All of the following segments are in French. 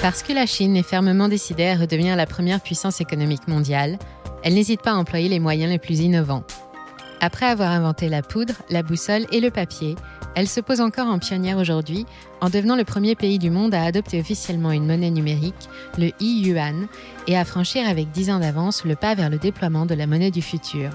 Parce que la Chine est fermement décidée à redevenir la première puissance économique mondiale, elle n'hésite pas à employer les moyens les plus innovants. Après avoir inventé la poudre, la boussole et le papier, elle se pose encore en pionnière aujourd'hui en devenant le premier pays du monde à adopter officiellement une monnaie numérique, le e-yuan, et à franchir avec 10 ans d'avance le pas vers le déploiement de la monnaie du futur.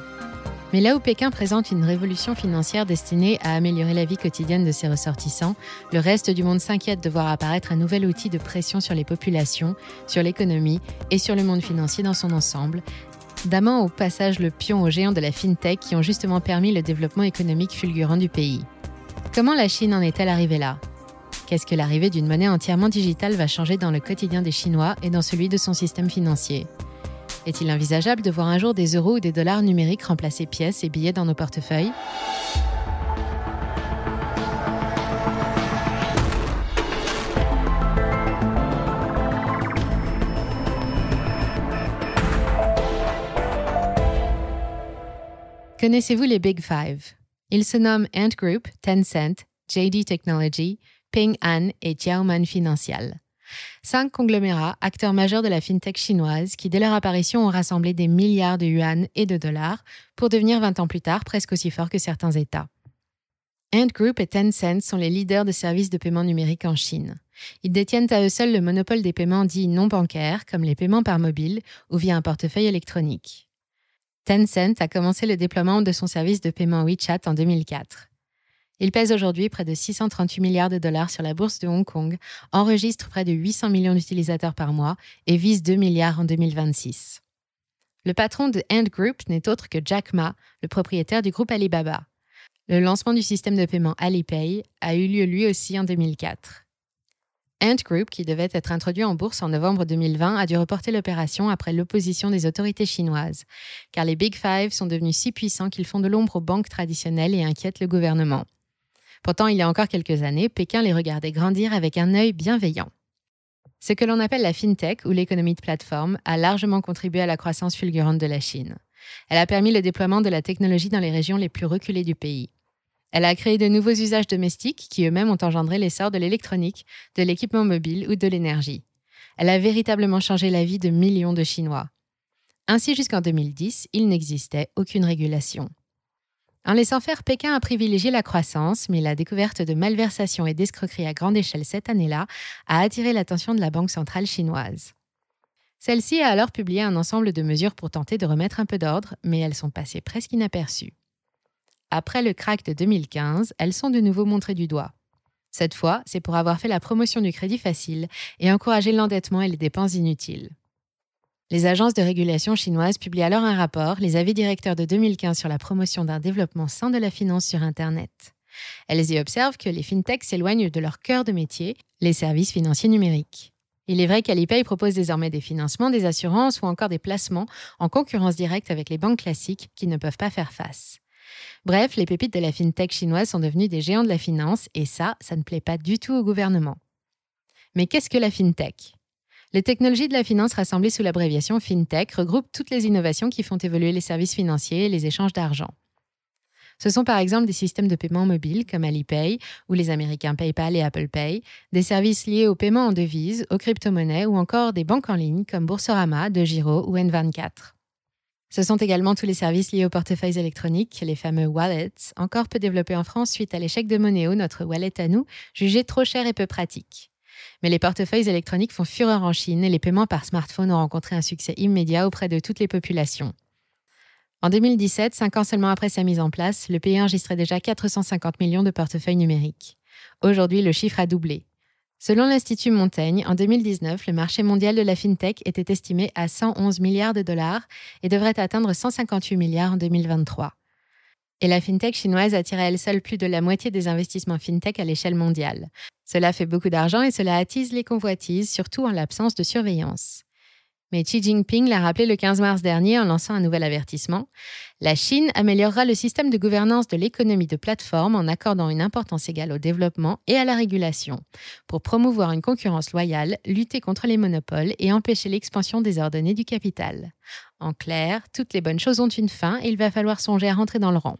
Mais là où Pékin présente une révolution financière destinée à améliorer la vie quotidienne de ses ressortissants, le reste du monde s'inquiète de voir apparaître un nouvel outil de pression sur les populations, sur l'économie et sur le monde financier dans son ensemble, damant au passage le pion aux géants de la FinTech qui ont justement permis le développement économique fulgurant du pays. Comment la Chine en est-elle arrivée là? Qu'est-ce que l'arrivée d'une monnaie entièrement digitale va changer dans le quotidien des Chinois et dans celui de son système financier? Est-il envisageable de voir un jour des euros ou des dollars numériques remplacer pièces et billets dans nos portefeuilles? Connaissez-vous les Big Five? Ils se nomment Ant Group, Tencent, JD Technology, Ping An et Jiaoman Financial. Cinq conglomérats, acteurs majeurs de la fintech chinoise, qui dès leur apparition ont rassemblé des milliards de yuan et de dollars pour devenir 20 ans plus tard presque aussi forts que certains États. Ant Group et Tencent sont les leaders de services de paiement numérique en Chine. Ils détiennent à eux seuls le monopole des paiements dits non bancaires, comme les paiements par mobile ou via un portefeuille électronique. Tencent a commencé le déploiement de son service de paiement WeChat en 2004. Il pèse aujourd'hui près de 638 milliards de dollars sur la bourse de Hong Kong, enregistre près de 800 millions d'utilisateurs par mois et vise 2 milliards en 2026. Le patron de Ant Group n'est autre que Jack Ma, le propriétaire du groupe Alibaba. Le lancement du système de paiement Alipay a eu lieu lui aussi en 2004. Ant Group, qui devait être introduit en bourse en novembre 2020, a dû reporter l'opération après l'opposition des autorités chinoises, car les Big Five sont devenus si puissants qu'ils font de l'ombre aux banques traditionnelles et inquiètent le gouvernement. Pourtant, il y a encore quelques années, Pékin les regardait grandir avec un œil bienveillant. Ce que l'on appelle la fintech ou l'économie de plateforme a largement contribué à la croissance fulgurante de la Chine. Elle a permis le déploiement de la technologie dans les régions les plus reculées du pays. Elle a créé de nouveaux usages domestiques qui eux-mêmes ont engendré l'essor de l'électronique, de l'équipement mobile ou de l'énergie. Elle a véritablement changé la vie de millions de Chinois. Ainsi, jusqu'en 2010, il n'existait aucune régulation. En laissant faire, Pékin a privilégié la croissance, mais la découverte de malversations et d'escroqueries à grande échelle cette année-là a attiré l'attention de la Banque centrale chinoise. Celle-ci a alors publié un ensemble de mesures pour tenter de remettre un peu d'ordre, mais elles sont passées presque inaperçues. Après le crack de 2015, elles sont de nouveau montrées du doigt. Cette fois, c'est pour avoir fait la promotion du crédit facile et encourager l'endettement et les dépenses inutiles. Les agences de régulation chinoises publient alors un rapport, les avis directeurs de 2015 sur la promotion d'un développement sain de la finance sur Internet. Elles y observent que les fintechs s'éloignent de leur cœur de métier, les services financiers numériques. Il est vrai qu'Alipay propose désormais des financements, des assurances ou encore des placements en concurrence directe avec les banques classiques qui ne peuvent pas faire face. Bref, les pépites de la fintech chinoise sont devenues des géants de la finance et ça, ça ne plaît pas du tout au gouvernement. Mais qu'est-ce que la fintech? Les technologies de la finance rassemblées sous l'abréviation FinTech regroupent toutes les innovations qui font évoluer les services financiers et les échanges d'argent. Ce sont par exemple des systèmes de paiement mobile comme Alipay ou les Américains PayPal et Apple Pay, des services liés au paiement en devises, aux crypto-monnaies ou encore des banques en ligne comme Boursorama, DeGiro ou N24. Ce sont également tous les services liés aux portefeuilles électroniques, les fameux wallets, encore peu développés en France suite à l'échec de Moneo, notre wallet à nous, jugé trop cher et peu pratique. Mais les portefeuilles électroniques font fureur en Chine et les paiements par smartphone ont rencontré un succès immédiat auprès de toutes les populations. En 2017, cinq ans seulement après sa mise en place, le pays enregistrait déjà 450 millions de portefeuilles numériques. Aujourd'hui, le chiffre a doublé. Selon l'Institut Montaigne, en 2019, le marché mondial de la fintech était estimé à 111 milliards de dollars et devrait atteindre 158 milliards en 2023. Et la fintech chinoise attire à elle seule plus de la moitié des investissements fintech à l'échelle mondiale. Cela fait beaucoup d'argent et cela attise les convoitises, surtout en l'absence de surveillance. Mais Xi Jinping l'a rappelé le 15 mars dernier en lançant un nouvel avertissement. La Chine améliorera le système de gouvernance de l'économie de plateforme en accordant une importance égale au développement et à la régulation, pour promouvoir une concurrence loyale, lutter contre les monopoles et empêcher l'expansion désordonnée du capital. En clair, toutes les bonnes choses ont une fin et il va falloir songer à rentrer dans le rang.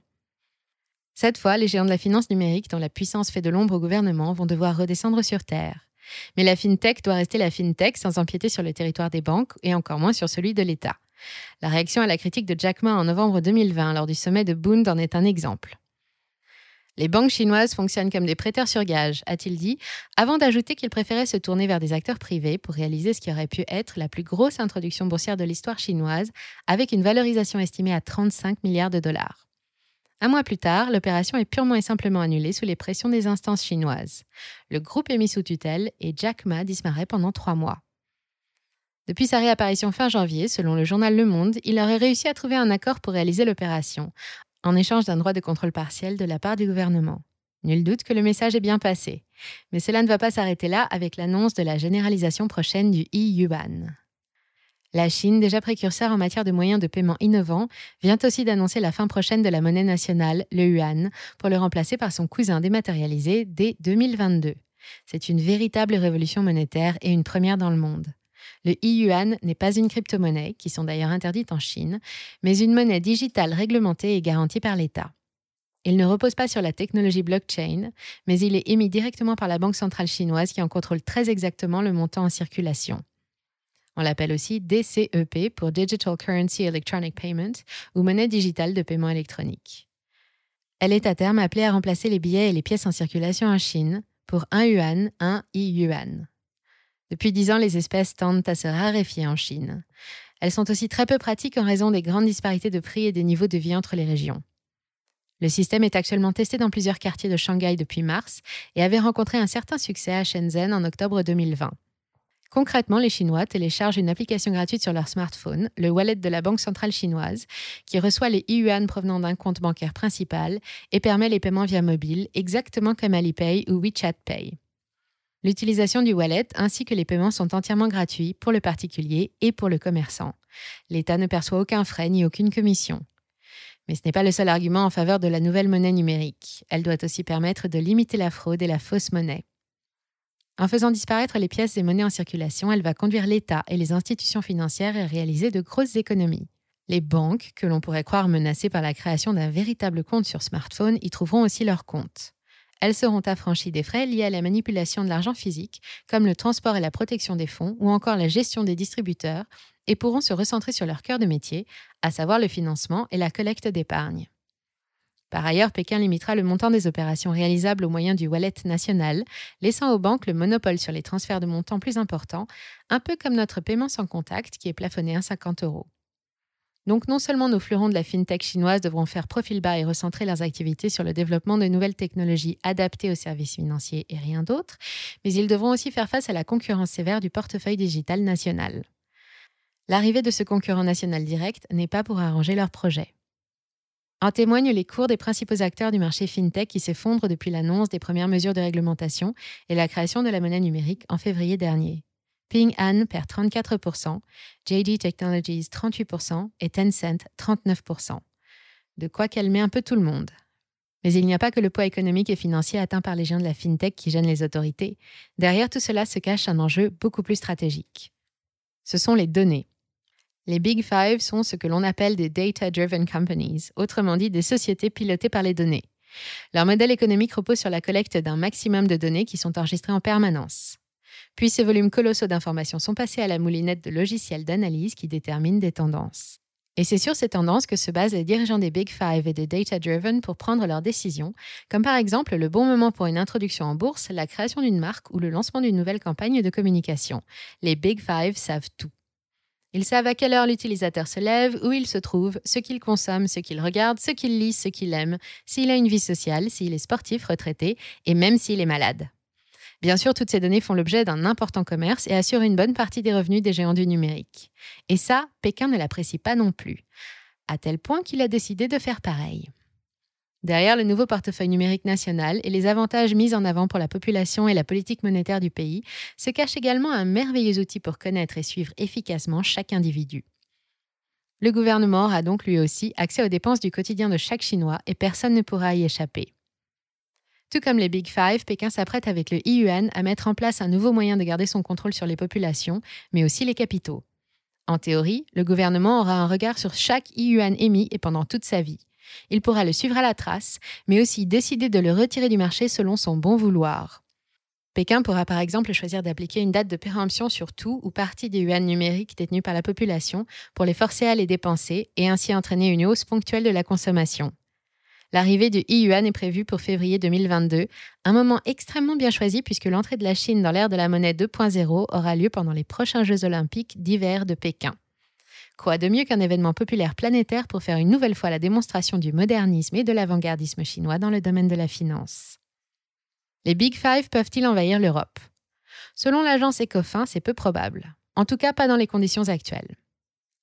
Cette fois, les géants de la finance numérique, dont la puissance fait de l'ombre au gouvernement, vont devoir redescendre sur Terre. Mais la fintech doit rester la fintech sans empiéter sur le territoire des banques et encore moins sur celui de l'État. La réaction à la critique de Jack Ma en novembre 2020 lors du sommet de Bund en est un exemple. Les banques chinoises fonctionnent comme des prêteurs sur gage, a-t-il dit, avant d'ajouter qu'il préférait se tourner vers des acteurs privés pour réaliser ce qui aurait pu être la plus grosse introduction boursière de l'histoire chinoise, avec une valorisation estimée à 35 milliards de dollars. Un mois plus tard, l'opération est purement et simplement annulée sous les pressions des instances chinoises. Le groupe est mis sous tutelle et Jack Ma disparaît pendant trois mois. Depuis sa réapparition fin janvier, selon le journal Le Monde, il aurait réussi à trouver un accord pour réaliser l'opération, en échange d'un droit de contrôle partiel de la part du gouvernement. Nul doute que le message est bien passé. Mais cela ne va pas s'arrêter là avec l'annonce de la généralisation prochaine du e-yuan. La Chine, déjà précurseur en matière de moyens de paiement innovants, vient aussi d'annoncer la fin prochaine de la monnaie nationale, le yuan, pour le remplacer par son cousin dématérialisé dès 2022. C'est une véritable révolution monétaire et une première dans le monde. Le e-yuan n'est pas une crypto-monnaie, qui sont d'ailleurs interdites en Chine, mais une monnaie digitale réglementée et garantie par l'État. Il ne repose pas sur la technologie blockchain, mais il est émis directement par la Banque centrale chinoise qui en contrôle très exactement le montant en circulation. On l'appelle aussi DCEP pour Digital Currency Electronic Payment ou monnaie digitale de paiement électronique. Elle est à terme appelée à remplacer les billets et les pièces en circulation en Chine pour un yuan, un e-yuan. Depuis dix ans, les espèces tendent à se raréfier en Chine. Elles sont aussi très peu pratiques en raison des grandes disparités de prix et des niveaux de vie entre les régions. Le système est actuellement testé dans plusieurs quartiers de Shanghai depuis mars et avait rencontré un certain succès à Shenzhen en octobre 2020. Concrètement, les Chinois téléchargent une application gratuite sur leur smartphone, le wallet de la Banque centrale chinoise, qui reçoit les yuan provenant d'un compte bancaire principal et permet les paiements via mobile, exactement comme Alipay ou WeChat Pay. L'utilisation du wallet ainsi que les paiements sont entièrement gratuits pour le particulier et pour le commerçant. L'État ne perçoit aucun frais ni aucune commission. Mais ce n'est pas le seul argument en faveur de la nouvelle monnaie numérique. Elle doit aussi permettre de limiter la fraude et la fausse monnaie. En faisant disparaître les pièces et monnaies en circulation, elle va conduire l'État et les institutions financières à réaliser de grosses économies. Les banques, que l'on pourrait croire menacées par la création d'un véritable compte sur smartphone, y trouveront aussi leur compte. Elles seront affranchies des frais liés à la manipulation de l'argent physique, comme le transport et la protection des fonds, ou encore la gestion des distributeurs, et pourront se recentrer sur leur cœur de métier, à savoir le financement et la collecte d'épargne. Par ailleurs, Pékin limitera le montant des opérations réalisables au moyen du wallet national, laissant aux banques le monopole sur les transferts de montants plus importants, un peu comme notre paiement sans contact qui est plafonné à 50 euros. Donc non seulement nos fleurons de la fintech chinoise devront faire profil bas et recentrer leurs activités sur le développement de nouvelles technologies adaptées aux services financiers et rien d'autre, mais ils devront aussi faire face à la concurrence sévère du portefeuille digital national. L'arrivée de ce concurrent national direct n'est pas pour arranger leurs projets. En témoignent les cours des principaux acteurs du marché fintech qui s'effondrent depuis l'annonce des premières mesures de réglementation et la création de la monnaie numérique en février dernier. Ping An perd 34%, JD Technologies 38% et Tencent 39%. De quoi calmer un peu tout le monde. Mais il n'y a pas que le poids économique et financier atteint par les géants de la fintech qui gênent les autorités. Derrière tout cela se cache un enjeu beaucoup plus stratégique. Ce sont les données. Les Big Five sont ce que l'on appelle des data-driven companies, autrement dit des sociétés pilotées par les données. Leur modèle économique repose sur la collecte d'un maximum de données qui sont enregistrées en permanence. Puis ces volumes colossaux d'informations sont passés à la moulinette de logiciels d'analyse qui déterminent des tendances. Et c'est sur ces tendances que se basent les dirigeants des Big Five et des Data Driven pour prendre leurs décisions, comme par exemple le bon moment pour une introduction en bourse, la création d'une marque ou le lancement d'une nouvelle campagne de communication. Les Big Five savent tout. Ils savent à quelle heure l'utilisateur se lève, où il se trouve, ce qu'il consomme, ce qu'il regarde, ce qu'il lit, ce qu'il aime, s'il a une vie sociale, s'il est sportif, retraité, et même s'il est malade. Bien sûr, toutes ces données font l'objet d'un important commerce et assurent une bonne partie des revenus des géants du numérique. Et ça, Pékin ne l'apprécie pas non plus, à tel point qu'il a décidé de faire pareil. Derrière le nouveau portefeuille numérique national et les avantages mis en avant pour la population et la politique monétaire du pays, se cache également un merveilleux outil pour connaître et suivre efficacement chaque individu. Le gouvernement aura donc lui aussi accès aux dépenses du quotidien de chaque Chinois et personne ne pourra y échapper. Tout comme les Big Five, Pékin s'apprête avec le yuan à mettre en place un nouveau moyen de garder son contrôle sur les populations, mais aussi les capitaux. En théorie, le gouvernement aura un regard sur chaque yuan émis et pendant toute sa vie. Il pourra le suivre à la trace, mais aussi décider de le retirer du marché selon son bon vouloir. Pékin pourra par exemple choisir d'appliquer une date de péremption sur tout ou partie des yuan numériques détenus par la population pour les forcer à les dépenser et ainsi entraîner une hausse ponctuelle de la consommation. L'arrivée du yuan est prévue pour février 2022, un moment extrêmement bien choisi puisque l'entrée de la Chine dans l'ère de la monnaie 2.0 aura lieu pendant les prochains Jeux olympiques d'hiver de Pékin. Quoi de mieux qu'un événement populaire planétaire pour faire une nouvelle fois la démonstration du modernisme et de l'avant-gardisme chinois dans le domaine de la finance? Les Big Five peuvent-ils envahir l'Europe? Selon l'agence Ecofin, c'est peu probable. En tout cas, pas dans les conditions actuelles.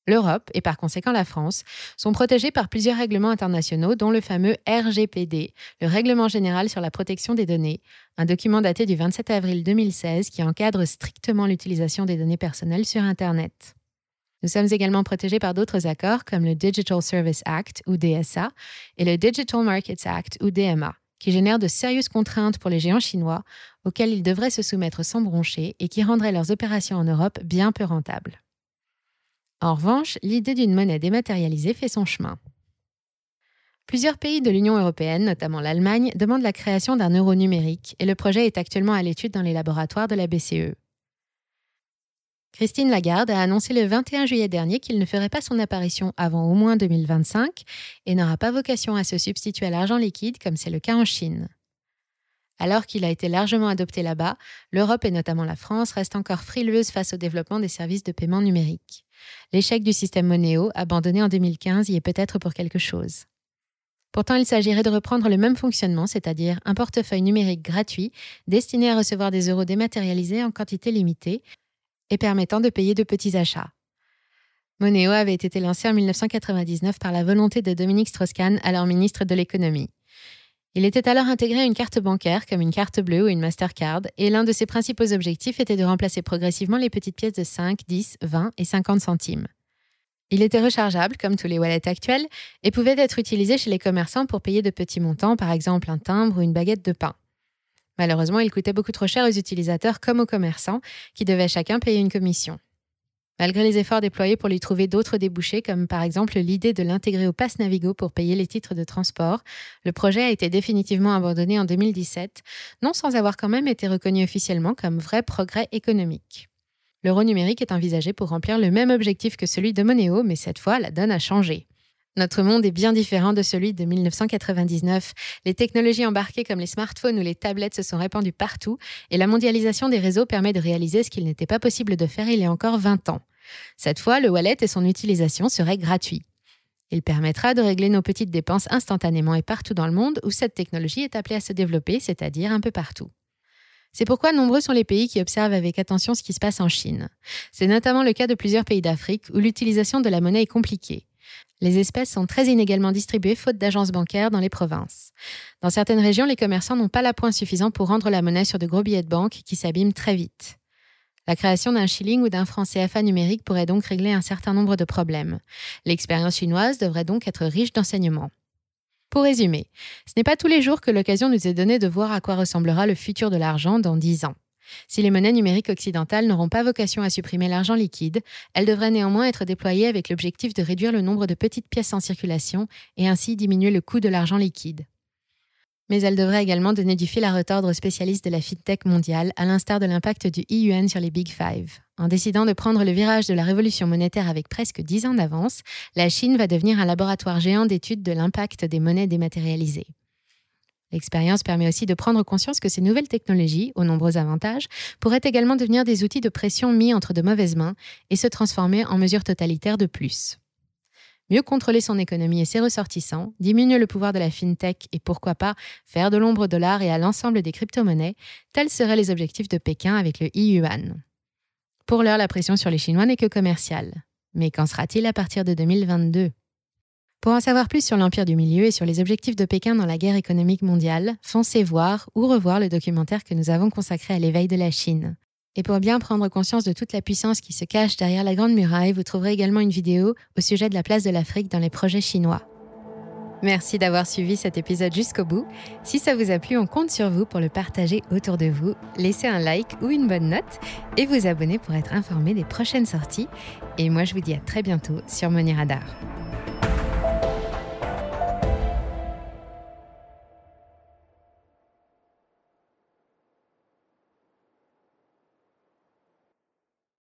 L'Europe, et par conséquent la France, sont protégées par plusieurs règlements internationaux, dont le fameux RGPD, le Règlement général sur la protection des données, un document daté du 27 avril 2016 qui encadre strictement l'utilisation des données personnelles sur Internet. Nous sommes également protégés par d'autres accords comme le Digital Service Act ou DSA et le Digital Markets Act ou DMA, qui génèrent de sérieuses contraintes pour les géants chinois auxquelles ils devraient se soumettre sans broncher et qui rendraient leurs opérations en Europe bien peu rentables. En revanche, l'idée d'une monnaie dématérialisée fait son chemin. Plusieurs pays de l'Union européenne, notamment l'Allemagne, demandent la création d'un euro numérique et le projet est actuellement à l'étude dans les laboratoires de la BCE. Christine Lagarde a annoncé le 21 juillet dernier qu'il ne ferait pas son apparition avant au moins 2025 et n'aura pas vocation à se substituer à l'argent liquide comme c'est le cas en Chine. Alors qu'il a été largement adopté là-bas, l'Europe et notamment la France restent encore frileuses face au développement des services de paiement numérique. L'échec du système Monéo, abandonné en 2015, y est peut-être pour quelque chose. Pourtant, il s'agirait de reprendre le même fonctionnement, c'est-à-dire un portefeuille numérique gratuit destiné à recevoir des euros dématérialisés en quantité limitée et permettant de payer de petits achats. Monéo avait été lancé en 1999 par la volonté de Dominique Strauss-Kahn, alors ministre de l'économie. Il était alors intégré à une carte bancaire comme une carte bleue ou une Mastercard, et l'un de ses principaux objectifs était de remplacer progressivement les petites pièces de 5, 10, 20 et 50 centimes. Il était rechargeable, comme tous les wallets actuels, et pouvait être utilisé chez les commerçants pour payer de petits montants, par exemple un timbre ou une baguette de pain. Malheureusement, il coûtait beaucoup trop cher aux utilisateurs comme aux commerçants, qui devaient chacun payer une commission. Malgré les efforts déployés pour lui trouver d'autres débouchés, comme par exemple l'idée de l'intégrer au Pass Navigo pour payer les titres de transport, le projet a été définitivement abandonné en 2017, non sans avoir quand même été reconnu officiellement comme vrai progrès économique. L'euro numérique est envisagé pour remplir le même objectif que celui de Monéo, mais cette fois, la donne a changé. Notre monde est bien différent de celui de 1999. Les technologies embarquées comme les smartphones ou les tablettes se sont répandues partout et la mondialisation des réseaux permet de réaliser ce qu'il n'était pas possible de faire il y a encore 20 ans. Cette fois, le wallet et son utilisation seraient gratuits. Il permettra de régler nos petites dépenses instantanément et partout dans le monde où cette technologie est appelée à se développer, c'est-à-dire un peu partout. C'est pourquoi nombreux sont les pays qui observent avec attention ce qui se passe en Chine. C'est notamment le cas de plusieurs pays d'Afrique où l'utilisation de la monnaie est compliquée. Les espèces sont très inégalement distribuées faute d'agences bancaires dans les provinces. Dans certaines régions, les commerçants n'ont pas l'appoint suffisant pour rendre la monnaie sur de gros billets de banque qui s'abîment très vite. La création d'un shilling ou d'un franc CFA numérique pourrait donc régler un certain nombre de problèmes. L'expérience chinoise devrait donc être riche d'enseignements. Pour résumer, ce n'est pas tous les jours que l'occasion nous est donnée de voir à quoi ressemblera le futur de l'argent dans 10 ans. Si les monnaies numériques occidentales n'auront pas vocation à supprimer l'argent liquide, elles devraient néanmoins être déployées avec l'objectif de réduire le nombre de petites pièces en circulation et ainsi diminuer le coût de l'argent liquide mais elle devrait également donner du fil à retordre aux spécialistes de la fintech mondiale, à l'instar de l'impact du IUN sur les Big Five. En décidant de prendre le virage de la révolution monétaire avec presque 10 ans d'avance, la Chine va devenir un laboratoire géant d'études de l'impact des monnaies dématérialisées. L'expérience permet aussi de prendre conscience que ces nouvelles technologies, aux nombreux avantages, pourraient également devenir des outils de pression mis entre de mauvaises mains et se transformer en mesures totalitaires de plus mieux contrôler son économie et ses ressortissants, diminuer le pouvoir de la fintech et pourquoi pas faire de l'ombre au dollar et à l'ensemble des crypto-monnaies, tels seraient les objectifs de Pékin avec le yuan. Pour l'heure, la pression sur les Chinois n'est que commerciale. Mais qu'en sera-t-il à partir de 2022 Pour en savoir plus sur l'Empire du Milieu et sur les objectifs de Pékin dans la guerre économique mondiale, foncez voir ou revoir le documentaire que nous avons consacré à l'éveil de la Chine. Et pour bien prendre conscience de toute la puissance qui se cache derrière la Grande Muraille, vous trouverez également une vidéo au sujet de la place de l'Afrique dans les projets chinois. Merci d'avoir suivi cet épisode jusqu'au bout. Si ça vous a plu, on compte sur vous pour le partager autour de vous. Laissez un like ou une bonne note et vous abonner pour être informé des prochaines sorties. Et moi, je vous dis à très bientôt sur Money Radar.